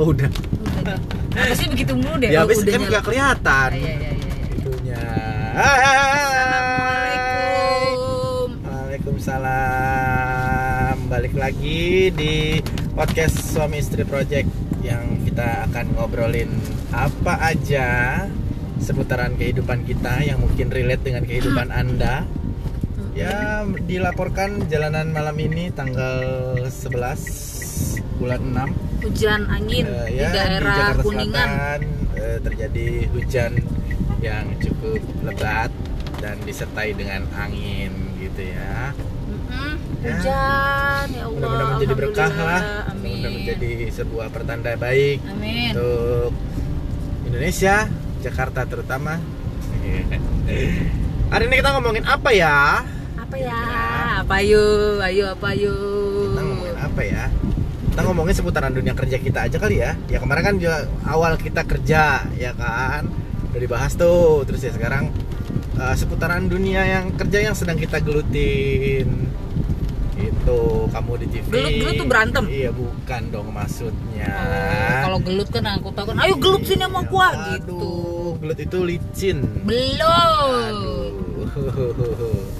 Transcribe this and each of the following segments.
Oh udah. Sih begitu mulu deh? Ya Oh, habis kan nggak kelihatan. Iya iya iya. iya. Itunya. Assalamualaikum. Waalaikumsalam. Balik lagi di podcast suami istri project yang kita akan ngobrolin apa aja seputaran kehidupan kita yang mungkin relate dengan kehidupan Anda. Ya, dilaporkan jalanan malam ini tanggal 11 bulan 6 Hujan angin di ya, daerah Jakarta Kuningan. Selatan eh, terjadi hujan yang cukup lebat dan disertai dengan angin gitu ya. Ya. Hujan ya Allah. Mudah-mudahan menjadi berkah lah. Mudah-mudahan menjadi sebuah pertanda baik Amin. untuk Indonesia, Jakarta terutama. Hari ini kita ngomongin apa ya? Apa ya? Apa yuk? Ayo apa yuk? Kita ngomongin apa ya? Kita ngomongin seputaran dunia kerja kita aja kali ya. Ya kemarin kan juga awal kita kerja ya kan. Udah dibahas tuh. Terus ya sekarang eh, seputaran dunia yang kerja yang sedang kita gelutin. Itu kamu di TV. Gelut-gelut tuh berantem? Iya, bukan dong maksudnya. Oh, kalau gelut kan aku tahu kan, ayo gelut sini sama gua Aduh, gitu. Gelut itu licin. Belum. Aduh.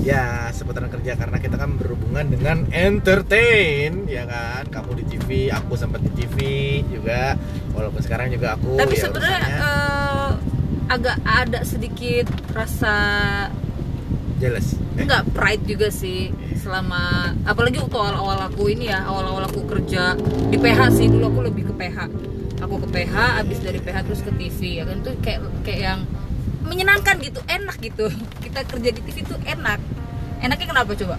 Ya, seputaran kerja karena kita kan berhubungan dengan entertain, ya kan? Kamu di TV, aku sempat di TV juga. Walaupun sekarang juga aku Tapi ya sebenarnya eh, agak ada sedikit rasa jealous. Eh, enggak pride juga sih selama apalagi waktu awal-awal aku ini ya awal-awal aku kerja di PH sih dulu aku lebih ke PH aku ke PH abis dari PH terus ke TV ya kan tuh kayak kayak yang menyenangkan gitu enak gitu kita kerja di TV tuh enak enaknya kenapa coba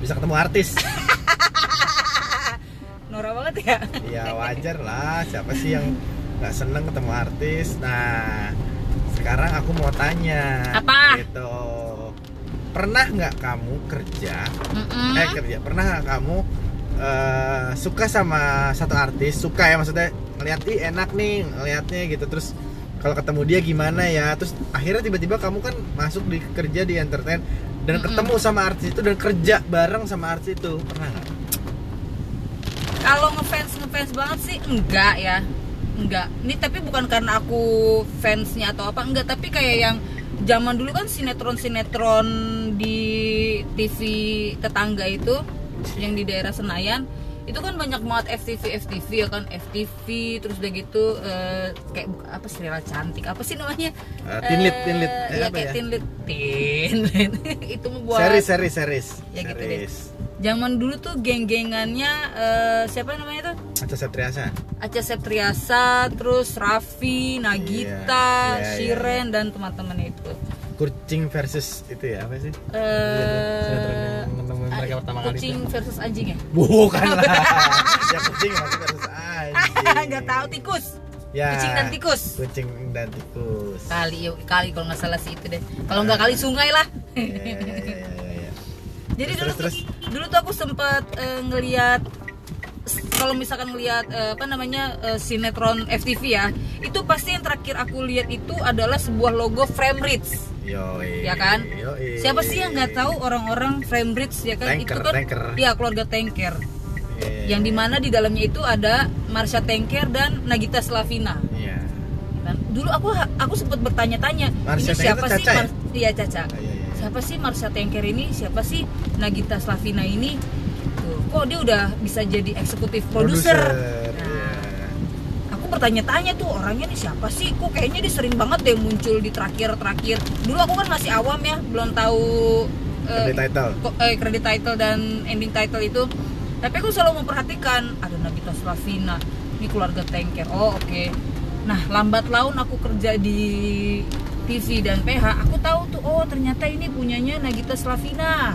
bisa ketemu artis. Nora banget ya ya wajar lah, siapa sih yang nggak seneng ketemu artis. Nah, sekarang aku mau tanya. Apa? Gitu. Pernah nggak kamu kerja Mm-mm. eh kerja pernah nggak kamu eh, suka sama satu artis suka ya maksudnya ngeliat ih enak nih ngeliatnya gitu terus kalau ketemu dia gimana ya? Terus akhirnya tiba-tiba kamu kan masuk di kerja di entertain dan Mm-mm. ketemu sama artis itu dan kerja bareng sama artis itu. Pernah nggak? Kalau ngefans ngefans banget sih enggak ya. Enggak. Ini tapi bukan karena aku fansnya atau apa enggak. Tapi kayak yang zaman dulu kan sinetron sinetron di TV tetangga itu yang di daerah Senayan itu kan banyak banget FTV FTV ya kan? FTV terus udah gitu eh, kayak buka- apa serial cantik? Apa sih namanya? Lead. Eh, Eh, ya apa kayak ya? lead. Teen lead. Itu buat series series series. Ya gitu deh. zaman dulu tuh geng-gengannya eh, siapa namanya tuh? Aca Septriasa. Aca Septriasa, terus Raffi, Nagita, Iya, iya, Shiren dan teman-teman itu. kucing versus itu ya apa sih? Eh, Mereka pertama kali kucing itu. versus anjing ya? bukan lah ya kucing versus anjing Gak tahu tikus. ya Kucing dan tikus. kucing dan tikus Kali yuk, kali kalau nggak salah sih itu deh. Kalau nggak kali sungai lah. Ya, ya, ya, ya, ya. Jadi Terus, dulu terus, tuh, dulu tuh aku sempat eh, ngelihat kalau misalkan ngelihat eh, apa namanya eh, sinetron FTV ya, itu pasti yang terakhir aku lihat itu adalah sebuah logo Frame Rich. Yoi, ya kan? yoi. Siapa sih yang nggak tahu orang-orang frame bridge ya kan? Tanker, itu kan tanker. ya keluarga tanker. Iya, Yang di mana di dalamnya itu ada Marsha Tanker dan Nagita Slavina. Iya. Kan? Dulu aku aku sempat bertanya-tanya, ini siapa itu sih? Caca ya? Mar- Iya Caca. Ah, iya, iya. Siapa sih Marsha Tanker ini? Siapa sih Nagita Slavina ini? Kok dia udah bisa jadi eksekutif produser? Nah, aku bertanya-tanya tuh orangnya nih siapa sih? Kok kayaknya dia sering banget deh muncul di terakhir-terakhir. Dulu aku kan masih awam ya belum tahu eh, Credit title. kok eh, credit title dan ending title itu. Tapi aku selalu memperhatikan ada Nagita Slavina ini keluarga tanker. Oh oke. Nah lambat laun aku kerja di TV dan PH aku tahu tuh oh ternyata ini punyanya Nagita Slavina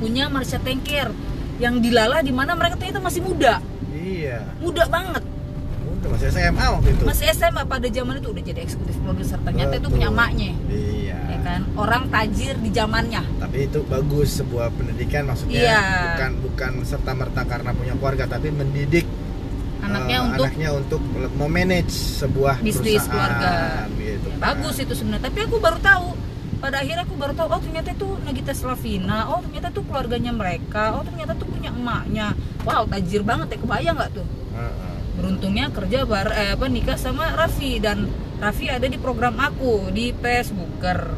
punya Marsha Tanker yang dilalah di mana mereka ternyata masih muda Iya. muda banget Udah masih SMA waktu itu. masih SMA pada zaman itu udah jadi eksekutif produser ternyata itu Betul. punya emaknya Iya. ya kan orang tajir di zamannya Tapi itu bagus sebuah pendidikan maksudnya Iya. bukan bukan serta merta karena punya keluarga tapi mendidik anaknya eh, untuk anaknya untuk memanage sebuah Bisnis perusahaan, gitu. Ya, kan. bagus itu sebenarnya tapi aku baru tahu pada akhirnya aku baru tahu oh ternyata itu Nagita Slavina oh ternyata itu keluarganya mereka oh ternyata tuh punya emaknya wow tajir banget ya kebayang nggak tuh Heeh. beruntungnya kerja bar eh, apa nikah sama Raffi dan Raffi ada di program aku di Facebooker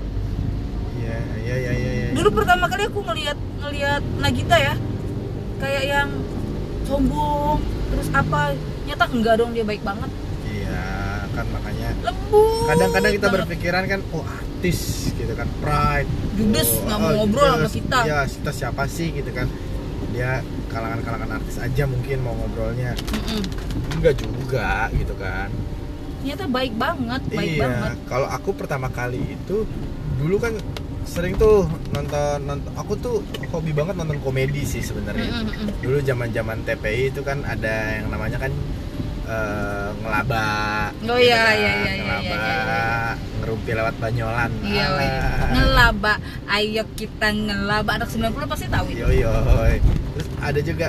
Iya, iya, iya, iya. iya. dulu pertama kali aku ngelihat ngelihat Nagita ya kayak yang sombong terus apa nyata enggak dong dia baik banget Iya, kan makanya lembut kadang-kadang kita banget. berpikiran kan oh artis gitu kan pride. Judes Oh, nggak mau oh, ngobrol sama kita. ya kita siapa sih gitu kan. Dia kalangan-kalangan artis aja mungkin mau ngobrolnya. Mm-mm. enggak juga gitu kan. Ternyata baik banget baik iya banget. kalau aku pertama kali itu dulu kan sering tuh nonton nonton aku tuh hobi banget nonton komedi sih sebenarnya. Dulu zaman zaman TPI itu kan ada yang namanya kan eh, ngelaba Oh, gitu iya, kan, iya, iya, iya, ngelaba iya, iya, ngerumpi lewat banyolan Iya, Ah. weh. ngelaba. Ayo kita ngelaba. Anak 90 pasti tahu itu. Yo yo. Terus ada juga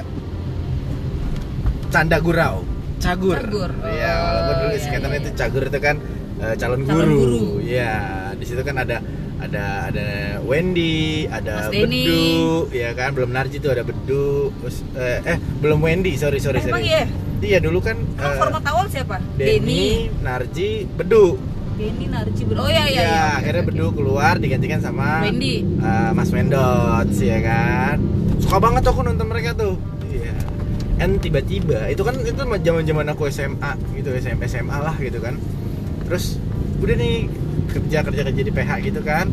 canda gurau. Cagur. Cagur. Iya, Oh, walaupun dulu iya, iya, itu cagur itu kan eh, calon, Calon guru. guru. Iya, di situ kan ada ada ada Wendy, ada Mas Denny. Bedu, ya kan belum Narji tuh ada Bedu, terus eh, eh belum Wendy, sorry sorry Eh, emang sorry. Iya? Iya dulu kan Emang eh, format awal siapa? Denny, Narji, Bedu. Denny Narji. Oh iya iya. Iya, iya. akhirnya Bedu keluar digantikan sama Wendy. eh, Mas Wendot ya kan. Suka banget tuh aku nonton mereka tuh. Iya. Dan tiba-tiba itu kan itu zaman-zaman aku SMA gitu, SMA SMA lah gitu kan. Terus udah nih kerja kerja kerja di PH gitu kan.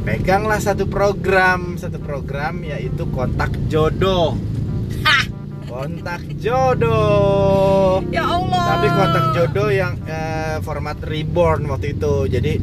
Peganglah satu program, satu program yaitu kontak jodoh. Hah. Kontak jodoh. Ya Allah. Tapi kontak jodoh yang eh, format reborn waktu itu. Jadi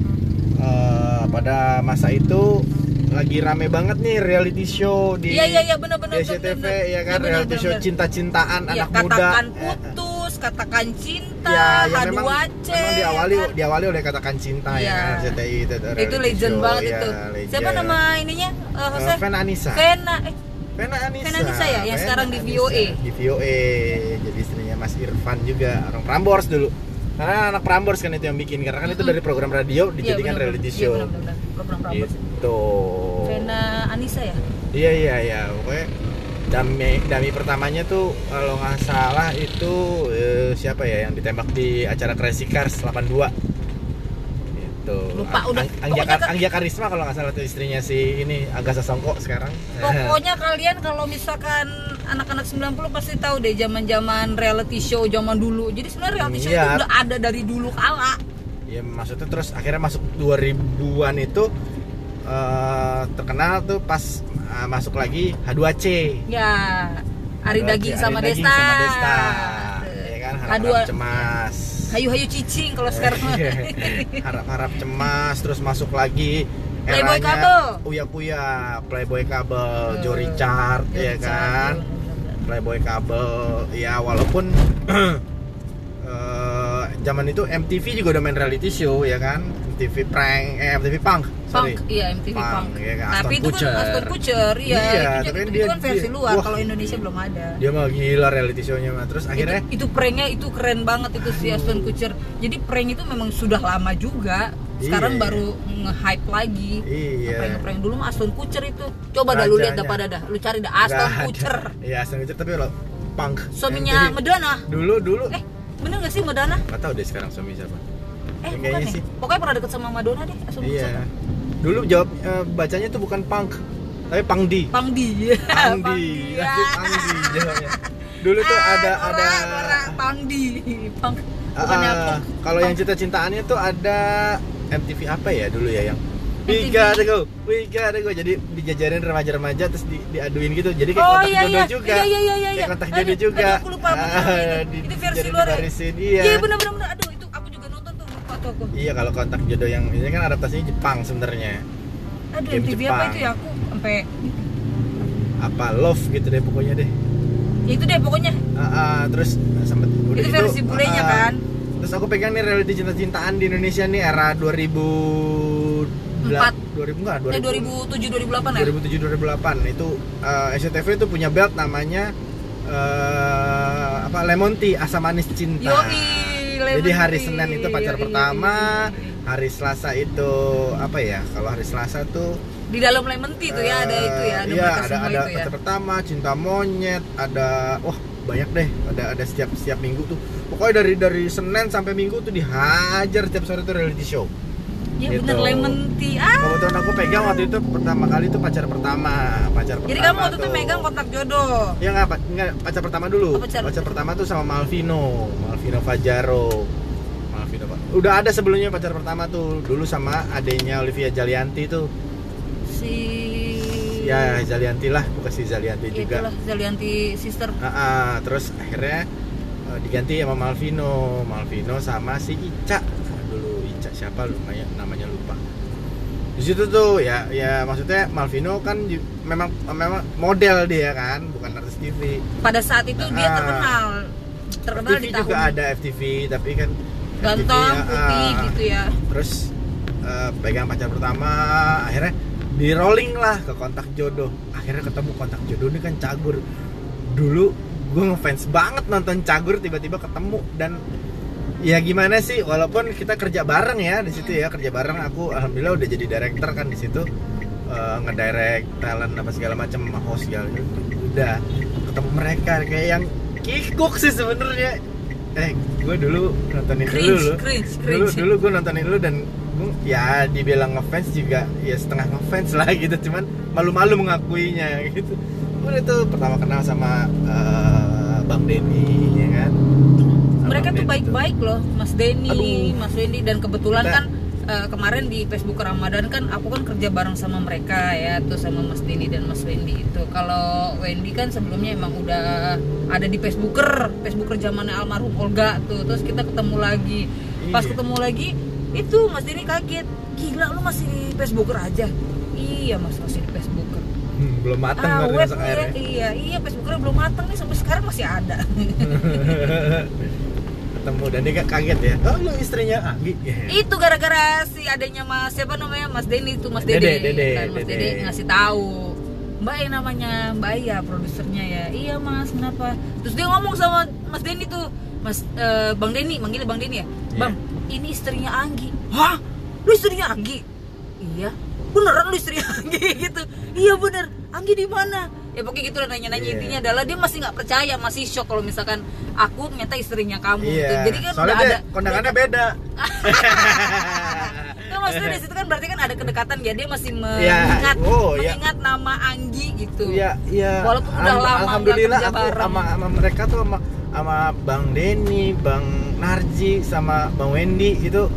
eh, pada masa itu lagi rame banget nih reality show di Iya iya iya benar benar. di SCTV ya kan benar, reality benar, show cinta-cintaan Iya, anak muda. katakan Eh, putus, katakan cinta, Ya, ya memang, H2C. memang diawali ya kan? diawali oleh katakan cinta Iya. ya kan RCTI itu, itu legend show, banget ya, itu. legend. Siapa nama ininya? Eh, Eh, hostnya? Fen Anissa. Vena. Eh, Vena Anissa. Vena Anissa ya, yang Vena sekarang di. VOA. Di VOA. Jadi istrinya Mas Irfan juga orang Prambors dulu. Karena anak Prambors kan itu yang bikin karena kan itu dari program radio dijadikan iya, benar, reality benar. show. Iya. Program Prambors. Gitu. Vena Anissa ya? Iya iya iya, pokoknya dami dami pertamanya tuh kalau nggak salah itu eh, siapa ya yang ditembak di acara Crazy Cars 82 itu Lupa, udah. Anggia, kan- Anggia Karisma kalau nggak salah tuh istrinya si ini Agasa Songko sekarang Pokoknya kalian kalau misalkan anak-anak 90 pasti tahu deh zaman-zaman reality show zaman dulu. Jadi sebenarnya reality show Iya. itu udah ada dari dulu kala. ya maksudnya terus akhirnya masuk 2000-an itu eh, terkenal tuh pas eh, masuk lagi H2C Ya, Ari H2C, Daging sama Desta. sama Desta ya kan harap, H2 cemas Hayu-hayu cicing kalau sekarang. mah. harap-harap cemas terus masuk lagi Playboy eranya Kabel. Uya Kuya Playboy Kabel Joe Eh, Richard Joe ya Richard, kan. Playboy Kabel ya walaupun eh, zaman itu MTV juga udah main reality show ya kan MTV prank eh MTV Punk sorry Punk, iya MTV Punk. Punk, ya kan, Tapi itu kan Aston Kutcher, iya. Iya, itu, tapi itu, dia- itu kan versi dia- luar. wah. Kalau Indonesia belum ada. dia mah gila reality show-nya mah terus akhirnya itu, itu pranknya itu keren banget itu si Aston Kutcher. Jadi prank itu memang sudah lama juga. Sekarang Iya. baru nge-hype lagi. iya Prank-prank dulu mah Aston Kutcher itu. Coba dah lu lihat dah pada dah. Lu cari dah Aston. Kutcher. iya Aston Kutcher tapi kalau Punk Suaminya MTV. Madonna. dulu dulu Eh, bener gak sih Madonna? nggak tahu deh sekarang suami siapa Eh, bukan ya? sih. Pokoknya pernah deket sama Madonna deh Aston Iya. Kutcher. Dulu jawab eh, bacanya tuh bukan punk, tapi pangdi. Pangdi. Pangdi. ya. Pasti pangdi jawabnya. Dulu tuh ada Ah, ada Nora, Pangdi. Pang. Punk. kalau yang cinta-cintaannya tuh ada MTV apa ya dulu ya yang We gotta go, we gotta go. Jadi dijajarin remaja-remaja terus di, diaduin gitu. Jadi kayak Oh kontak iya jodoh iya. juga. Iya iya iya iya. Kayak kontak jodoh juga. Aduh, aku lupa Ah, di- Itu versi luar ya. Iya. Iya benar benar benar. Aduh, tuh aku. Iya kalau kontak jodoh yang ini kan adaptasinya Jepang sebenarnya. Aduh, Game MTV apa Jepang. itu ya aku sampai Apa love gitu deh pokoknya deh. ya itu deh pokoknya. Ah, ah, terus sempet udah Itu versi bulenya ah, kan? Terus aku pegang nih reality cinta-cintaan di Indonesia nih era 2000 Empat. 2000 enggak Eh 2007 2008 ya? 2007 2008 itu eh, SCTV itu punya belt namanya eh, apa Lemon Tea asam manis cinta. Yoi, Jadi hari. Senin itu pacar Yoi, pertama, yoi. hari Selasa itu apa ya kalau hari Selasa tuh di dalam lemon tea itu ya ada itu ya ada iya, mereka ada ada itu ya pacar pertama cinta monyet ada wah banyak deh ada ada setiap setiap minggu tuh pokoknya dari dari Senin sampai Minggu tuh dihajar setiap sore tuh reality show ya Gitu. bener lemon tea ah kebetulan aku pegang waktu itu pertama kali tuh pacar pertama pacar pertama jadi kamu waktu itu megang kontak jodoh Ya nggak, pa- nggak, pacar pertama dulu. Oh, pacar- pacar, pertama tuh sama Malvino, Malvino Fajaro. Malvino Udah ada sebelumnya pacar pertama tuh, dulu sama adenya Olivia Jalianti tuh. si Ya Jalianti lah, bukan si Jalianti Ya, juga. itulah Zalianti sister Ah, ah, terus akhirnya eh, diganti sama Malvino, Malvino sama si Ica. Siapa lumayan namanya lupa. Di situ tuh ya ya maksudnya Malvino kan memang memang model dia kan, bukan artis TV. pada saat itu dia Ah. terkenal terkenal FTV di tahun juga ada FTV tapi kan ganteng putih ah, gitu ya terus eh, pegang pacar pertama akhirnya di rolling lah ke kontak jodoh akhirnya ketemu kontak jodoh ini kan cagur dulu gue ngefans banget nonton cagur tiba-tiba ketemu dan ya gimana sih? Walaupun kita kerja bareng ya di situ ya kerja bareng. Aku alhamdulillah udah jadi director kan di situ. Eh, ngedirect talent apa segala macam host segala gitu. udah ketemu mereka kayak yang kikuk sih sebenarnya. Eh gue dulu nontonin dulu cringe cringe dulu cringe. dulu gue nontonin lu dan gue ya dibilang ngefans juga ya setengah ngefans lah gitu. Cuman malu-malu mengakuinya gitu. Udah tuh pertama kenal sama eh, bang Denny ya kan mereka Bang tuh Denny baik-baik loh Mas Denny Aduh. Mas Wendy. Dan kebetulan Kita- kan eh, kemarin di Facebook Ramadan kan aku kan kerja bareng sama mereka ya tuh sama Mas Denny dan Mas Wendy itu. Kalau Wendy kan sebelumnya emang udah ada di Facebooker Facebooker zamannya almarhum Olga tuh. Terus kita ketemu lagi. Pas Iya. ketemu lagi itu Mas Denny kaget. Gila lu masih di Facebooker aja? Iya Mas masih di Facebooker. Hmm, belum mateng ah web ya, airnya. Iya iya Facebookernya belum mateng nih sampai sekarang masih ada ketemu dan dia kaget ya. Oh lu istrinya Anggi. Ya. itu gara-gara si adanya mas siapa namanya? Mas Denny itu mas Dede, Dede, Dede, kan mas Dede. Dede ngasih tahu. Mbak yang namanya Mbak ya produsernya ya. Iya mas kenapa? Terus dia ngomong sama mas Denny tuh. Mas eh, bang Denny manggilnya bang Denny ya? Iya. bang ini istrinya Anggi. Hah? Lu istrinya Anggi? Iya. Beneran lu istrinya Anggi? Gitu. Iya bener. Anggi di mana ya pokoknya gitu lah nanya-nanya Iya. intinya adalah dia masih nggak percaya masih shock kalau misalkan aku ternyata istrinya kamu gitu. iya jadi kan soalnya ada kondangannya beda Nah, maksudnya di situ kan berarti kan ada kedekatan ya dia masih Iya, mengingat oh, iya. mengingat nama Anggi gitu. Iya, iya. Walaupun udah lama Alhamdulillah aku bareng. sama, sama mereka tuh sama sama Bang Denny, Bang Narji, sama Bang Wendy itu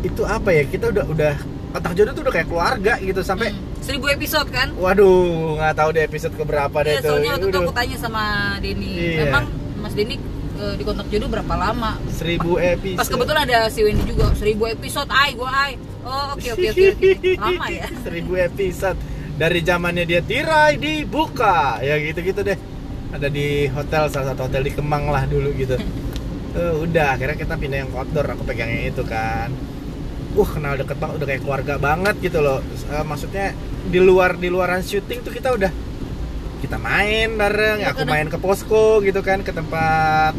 itu apa ya? Kita udah udah otak jodoh tuh udah kayak keluarga gitu sampai Hmm, seribu episode kan? waduh nggak tahu deh episode keberapa deh Iya, soalnya waktu itu aku tanya sama Denny, Iya. emang Mas Denny eh, di kontak jodoh berapa lama? seribu episode. Pas kebetulan ada si Wendy juga, seribu episode, ay gua ay. Oh oke oke oke lama ya. seribu episode dari zamannya dia tirai dibuka ya gitu-gitu deh ada di hotel salah satu hotel di Kemang lah dulu gitu Eh, udah akhirnya kita pindah yang outdoor aku pegangnya itu kan uh kenal deket banget udah kayak keluarga banget gitu loh Eh, maksudnya di luar di luaran syuting tuh kita udah kita main bareng Iya, aku main ke posko gitu kan ke tempat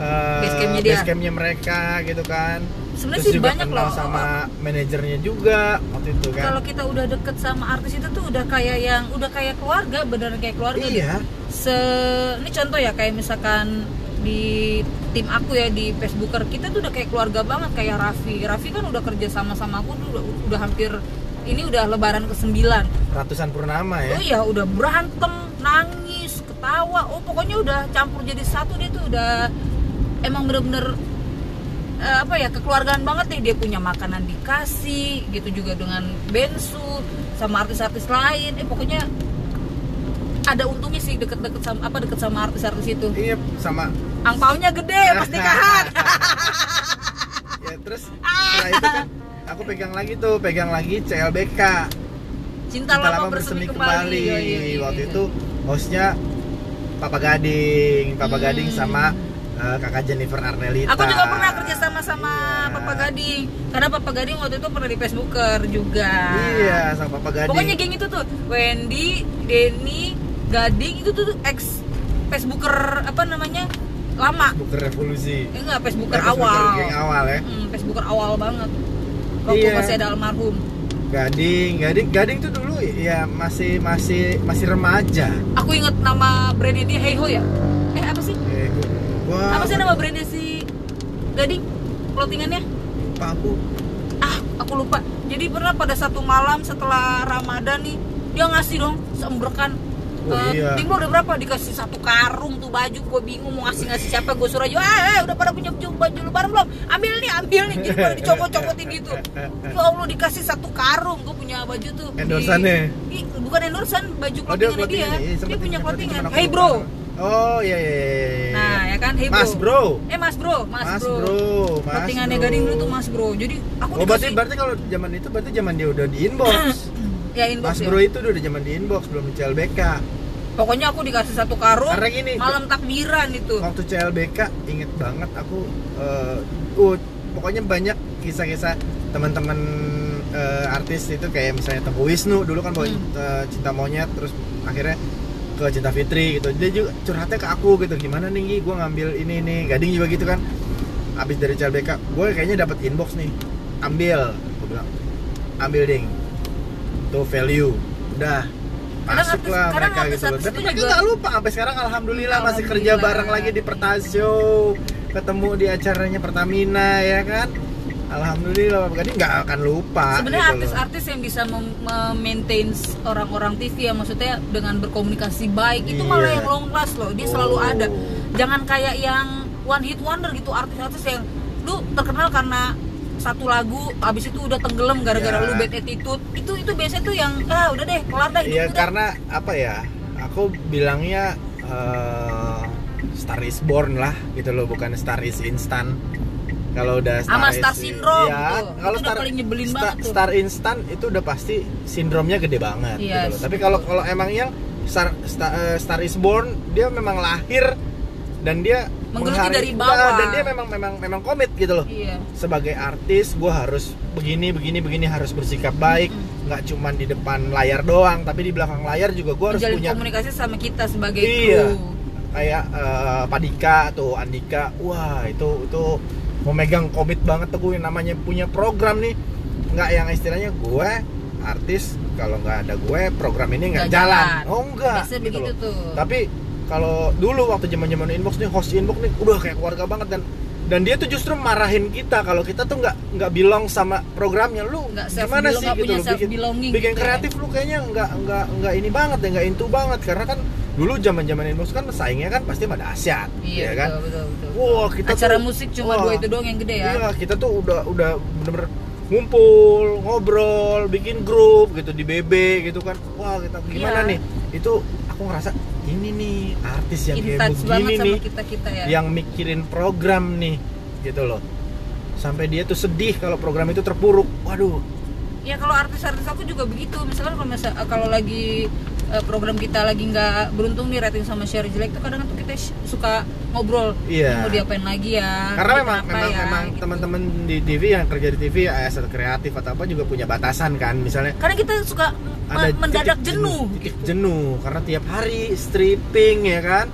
eh, Base campnya dia. base mereka gitu kan Sebenarnya sih juga banyak loh. sama manajernya juga waktu itu kan Kalau kita udah deket sama artis itu tuh udah kayak yang udah kayak keluarga, beneran kayak keluarga. iya se ini contoh ya kayak misalkan di tim aku ya di Facebooker kita tuh udah kayak keluarga banget kayak Raffi Raffi kan udah kerja sama sama aku udah, udah hampir ini udah lebaran ke 9 ratusan purnama ya? Oh iya udah berantem nangis ketawa. Oh pokoknya udah campur jadi satu. Dia tuh udah emang bener-bener eh, apa ya kekeluargaan banget nih dia punya makanan dikasih gitu juga dengan Bensu sama artis-artis lain. Eh pokoknya ada untungnya sih deket-deket sama apa deket sama artis-artis itu. Iya sama. Angpaunya gede pas nikahan. Ya terus setelah itu kan aku pegang lagi tuh pegang lagi CLBK cinta, lama, bersemi kembali, Iya, iya, iya, waktu iya. itu hostnya Papa Gading Papa Hmm. Gading sama eh, kakak Jennifer Arnelita Aku juga pernah kerja sama sama Iya. Papa Gading. Karena Papa Gading waktu itu pernah di Facebooker juga. iya sama Papa Gading Pokoknya geng itu tuh Wendy, Denny, Gading itu tuh ex Facebooker apa namanya? lama. Bukan revolusi Eh, enggak Facebooker Eh, Facebooker awal. geng awal ya Hmm, Facebooker awal banget. Waktu Iya. masih ada almarhum. Gading, Gading, Gading tuh dulu ya masih masih masih remaja. aku inget nama brandnya dia Hey Ho ya? Eh apa sih? Eh, gua apa sih nama brandnya si Gading? Clothingannya? Lupa aku. ah aku lupa. Jadi pernah pada satu malam setelah Ramadan nih dia ngasih dong seembrekan Oh, iya. Udah berapa dikasih satu karung tuh baju gue bingung mau ngasih ngasih siapa gue suruh aja ah eh, udah pada punya baju baju lebaran belum ambil nih ambil nih jadi pada dicopot copotin gitu ya Allah dikasih satu karung gue punya baju tuh di- Endorsannya? Ih, bukan endorsan baju Oh, dia dia, iya, dia, punya clothingan hey bro. Oh iya iya. iya, iya. nah ya kan hey bro Mas bro. eh mas bro mas, Mas bro, bro, Mas bro. gading dulu tuh mas bro jadi aku Oh berarti dikasih berarti kalau zaman itu berarti zaman dia udah di inbox. ya inbox Mas ya. bro itu udah zaman di inbox belum di CLBK. Pokoknya aku dikasih satu karung Karena gini, malam takbiran itu. waktu CLBK inget banget aku eh, uh, pokoknya banyak kisah-kisah teman-teman eh, artis itu kayak misalnya Teguh Wisnu dulu kan bawa Hmm. eh, cinta monyet terus akhirnya ke cinta Fitri gitu dia juga curhatnya ke aku gitu gimana nih gue ngambil ini nih gading juga gitu kan abis dari CLBK gue kayaknya dapat inbox nih ambil gue bilang ambil ding tuh value udah Kadang masuk artis- lah kadang mereka gitu loh. dan itu mereka nggak lupa sampai sekarang alhamdulillah, masih kerja bareng lagi di Pertasio ketemu di acaranya Pertamina ya kan alhamdulillah Bapak Gading nggak akan lupa Sebenarnya gitu artis-artis yang bisa mem- mem-maintain orang-orang TV ya maksudnya dengan berkomunikasi baik itu Iya. malah yang long last loh. Dia selalu Oh. ada. Jangan kayak yang one hit wonder gitu artis-artis yang lu terkenal karena satu lagu habis itu udah tenggelam gara-gara Ya. lu bad attitude. Itu itu biasanya tuh yang ah udah deh kelar dah Iya dah. karena apa ya aku bilangnya eh, Star is born lah gitu loh bukan Star is instan kalau udah Star Sama is- Star Syndrome Iya, tuh. kalau Star paling nyebelin Star, banget tuh. Star instan itu udah pasti sindromnya gede banget gitu Yes. loh. tapi kalau kalau emang yang Star, Star, eh, Star is born dia memang lahir dan dia Menggeluti dari bawah. dan dia memang memang memang komit gitu loh Iya. sebagai artis gue harus begini begini begini harus bersikap baik nggak cuman di depan layar doang tapi di belakang layar juga gue harus punya komunikasi sama kita sebagai Iya. kru. kayak eh, Padika atau Andika wah itu itu memegang komit banget tuh gue namanya punya program nih nggak yang istilahnya gue artis kalau nggak ada gue program ini nggak jalan. jalan. oh enggak Biasanya gitu begitu loh. tuh. tapi kalau dulu waktu zaman zaman inbox nih host inbox nih udah kayak keluarga banget dan dan dia tuh justru marahin kita kalau kita tuh nggak nggak bilang sama programnya lu Nggak self gimana sih gitu punya loh bikin, bikin gitu ya. kreatif lu kayaknya nggak nggak nggak ini banget ya nggak into banget karena kan dulu zaman zaman inbox kan saingnya kan pasti pada Asyat Iya, ya kan betul, betul, betul. wah kita Acara tuh, musik cuma wah, dua itu doang yang gede ya. iya kita tuh udah udah bener-bener ngumpul ngobrol bikin grup gitu di BB gitu kan wah kita gimana Iya. nih itu aku ngerasa ini nih artis yang In kayak begini sama nih kita kita ya. yang mikirin program nih gitu loh sampai dia tuh sedih kalau program itu terpuruk waduh Ya kalau artis-artis aku juga begitu. Misalkan kalau masa- kalau lagi eh, program kita lagi nggak beruntung nih rating sama share jelek tuh kadang tuh kita suka ngobrol Iya. mau diapain lagi ya karena memang memang ya, memang gitu. teman-teman di TV yang kerja di TV asal kreatif atau apa juga punya batasan kan misalnya karena kita suka ada me- mendadak titik jenuh titik gitu. jenuh karena tiap hari stripping ya kan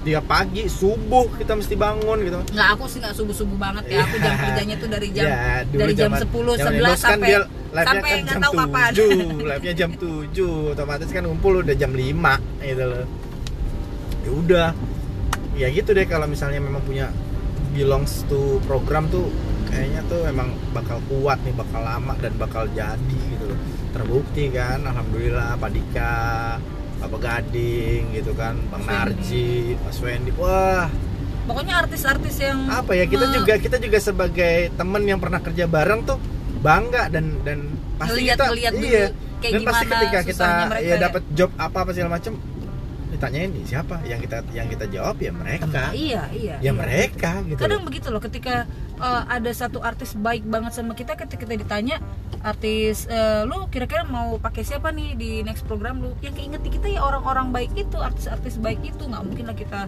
tiap pagi subuh kita mesti bangun gitu. Nggak aku sih nggak subuh subuh banget ya. Aku jam Iya. kerjanya tuh dari jam Ya, dari jam zaman- 10 zaman 11 Indonesia kan sampai dia live-nya sampai kan nggak jam tahu kapan. 7, live-nya jam 7 otomatis kan ngumpul udah jam 5 gitu loh. Ya udah. Ya gitu deh kalau misalnya memang punya belongs to program tuh kayaknya tuh emang bakal kuat nih bakal lama dan bakal jadi gitu loh. Terbukti kan alhamdulillah Pak Bapak Gading gitu kan Bang Narji Mas Wendy wah pokoknya artis-artis yang apa ya kita juga kita juga sebagai temen yang pernah kerja bareng tuh bangga dan dan pasti Ngeliat- kita ngeliat dulu iya kayak dan pasti gimana ketika kita ya ya. dapat job apa apa segala macem ditanyain nih siapa yang kita yang kita jawab ya mereka iya iya ya iya. mereka gitu kadang loh. begitu loh ketika uh, ada satu artis baik banget sama kita ketika kita ditanya artis uh, lu kira-kira mau pakai siapa nih di next program lu? Yang keinget di kita ya orang-orang baik itu artis-artis baik itu. Nggak mungkin lah kita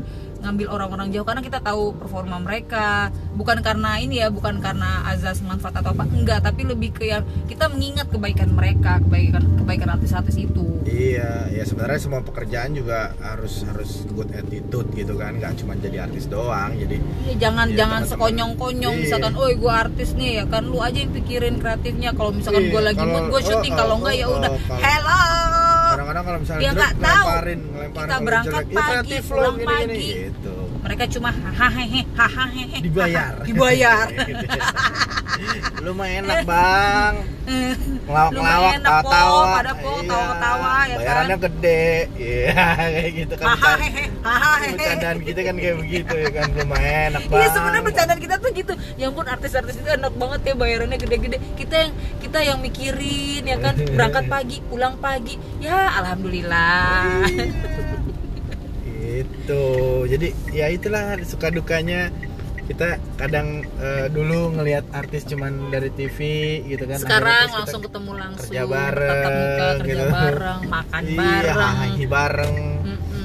ngambil orang-orang jauh karena kita tahu performa mereka. Bukan karena ini ya bukan karena azas manfaat atau apa enggak. Tapi lebih ke yang kita mengingat kebaikan mereka kebaikan kebaikan artis-artis itu. Iya ya sebenarnya semua pekerjaan juga harus harus good attitude gitu kan. Nggak cuma jadi artis doang jadi Iya, jangan Iya, jangan sekonyong-konyong. Misalkan, oh gue artis nih ya kan lu aja yang pikirin kreatifnya. Kalau misalkan Iya, gue lagi mood gue syuting, oh, kalau oh, enggak ya oh, udah. Hello. kadang-kadang kalau misalnya Dia drop, nggak tahu. ngelemparin ngelemparin Kita berangkat jelek, "Ih, pagi, pulang gini-gini." pagi. gitu Mereka cuma hahaha hahaha dibayar Dibayar. lu mah enak bang ngelawak ngelawak Lumayan enak, tawa Po. tawa Pada, Po, tawa-tawa, ya kan? bayarannya gede iya kayak gitu kan bercandaan kita kan kayak begitu ya kan lumayan enak Iya bang sebenarnya bercandaan kita tuh gitu. Ya ampun artis-artis itu enak banget ya bayarannya gede-gede. Kita yang kita yang mikirin ya kan berangkat pagi, pulang pagi. Ya alhamdulillah. itu jadi ya itulah suka dukanya kita kadang eh, dulu ngelihat artis cuman dari TV gitu kan Sekarang langsung ketemu langsung, kerja bareng tatap muka, kerja gitu. bareng, makan iya bareng. hahi bareng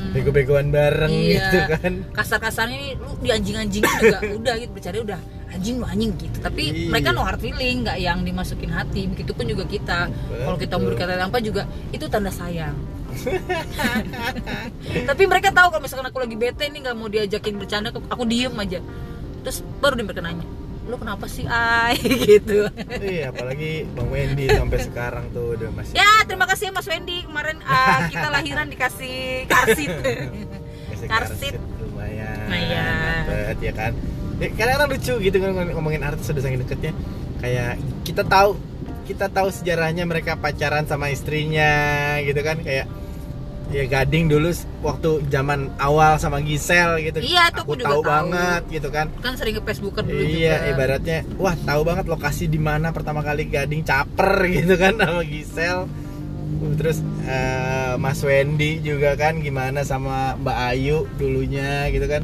bego-begoan bareng Iya. gitu kan Kasar-kasarnya ini lu di anjing-anjingin juga udah gitu bercanda udah anjing lu anjing gitu. Tapi Iya. mereka no hard feeling, nggak yang dimasukin hati. Begitupun juga kita. Kalau kita Betul. memberi kata apa juga itu tanda sayang. Tapi mereka tahu kalau misalkan aku lagi bete nih nggak mau diajakin bercanda, aku diem aja. Terus baru dia mereka nanya, lu kenapa sih ay gitu. iya apalagi bang Wendy sampai sekarang tuh udah masih ya terima kasih Mas Wendy kemarin ah, kita lahiran dikasih karsit. karsit. lumayan Lumayan. dapet, ya kan ya, kadang-kadang lucu gitu kan ngomongin artis udah saking deketnya kayak kita tahu kita tahu sejarahnya mereka pacaran sama istrinya gitu kan kayak ya Gading dulu waktu zaman awal sama Gisel gitu Iya, tuh aku juga tahu tahu. banget gitu kan kan sering ke Facebookan dulu iya juga. ibaratnya wah tahu banget lokasi di mana pertama kali Gading caper gitu kan sama Gisel terus eh, Mas Wendy juga kan gimana sama Mbak Ayu dulunya gitu kan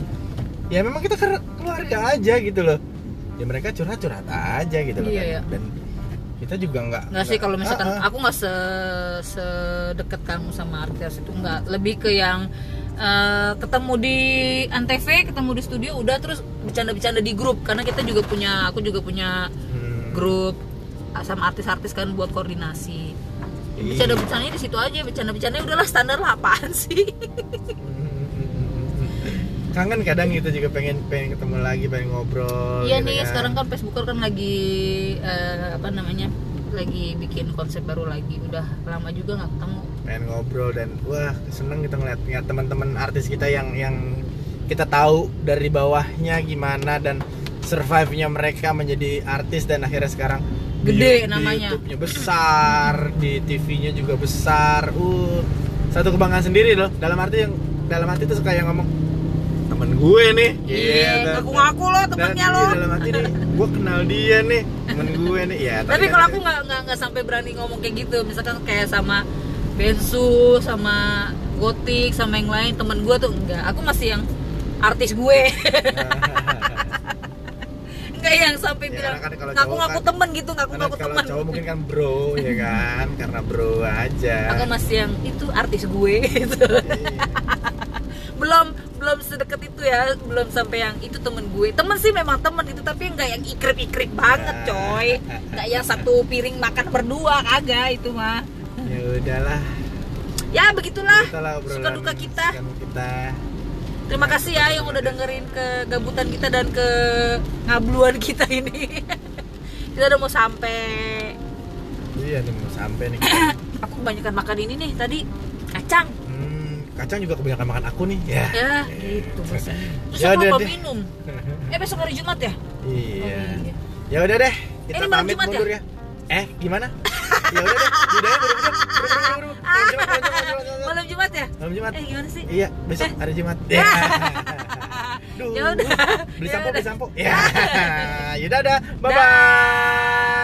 ya memang kita keluarga aja gitu loh ya mereka curhat curhat aja gitu loh Iya, kan. iya. dan kita juga nggak Nggak sih kalau misalkan Ah, ah. aku nggak se sedekat kamu sama artis itu nggak. Lebih ke yang eh, ketemu di antv ketemu di studio udah terus bercanda-bercanda di grup. Karena kita juga punya aku juga punya Hmm, grup sama artis-artis kan buat koordinasi. Iya. bercanda-bercandanya di situ aja bercanda-bercanda udahlah standar lah apaan sih kangen kadang gitu juga pengen pengen ketemu lagi pengen ngobrol iya gitu nih kan. sekarang kan Facebooker kan lagi eh, apa namanya lagi bikin konsep baru lagi udah lama juga nggak ketemu pengen ngobrol dan wah seneng kita ngeliat ngeliat teman-teman artis kita yang yang kita tahu dari bawahnya gimana dan survive-nya mereka menjadi artis dan akhirnya sekarang di Gede Yu- namanya. di YouTube-nya besar, di TV-nya juga besar. Uh, satu kebanggaan sendiri loh. Dalam arti yang dalam arti itu suka yang ngomong temen gue nih. Iya, Gitu. ngaku-ngaku lo Dan temennya iya, lo. dalam arti nih, gue kenal dia nih, temen gue nih. Ya, Tapi kan- kalau aku nggak nggak nggak sampai berani ngomong kayak gitu, misalkan kayak sama Bensu, sama Gotik, sama yang lain temen gue tuh enggak. Aku masih yang artis gue, enggak yang sampai Ya, bilang kan kalau ngaku ngaku kan- temen gitu, ngaku ngaku kalau temen. cowok mungkin kan bro ya kan, karena bro aja. Aku masih yang itu artis gue gitu. Iya. belum belum sedekat itu ya, belum sampai yang itu temen gue. Temen sih memang temen itu, tapi enggak yang ikrip-ikrip banget, coy. Enggak yang satu piring makan berdua kagak itu mah. ya udahlah. Ya begitulah. Suka duka kita. kita. Terima kasih ya yang udah dengerin kegabutan kita dan ke ngabluan kita ini. kita udah mau sampai. Iya nih mau sampai nih. Aku kebanyakan makan ini nih tadi kacang. Kacang juga kebanyakan makan aku nih. Ya. Ya, gitu bosan. Terus Ya udah deh. minum. Eh besok hari Jumat ya? Iya. Oh, iya. Ya udah deh, kita malam pamit Jumat ya? mundur ya. Eh, gimana? ya udah deh, udah ya, buru-buru, buru-buru. Malam Jumat, ya? Malam Jumat. Eh gimana sih? Iya, besok hari Jumat. Ya. Ya. Duh, Ya udah. Beli Ya sampo, udah. beli sampo. Ya. Yaudah, dah. Bye bye.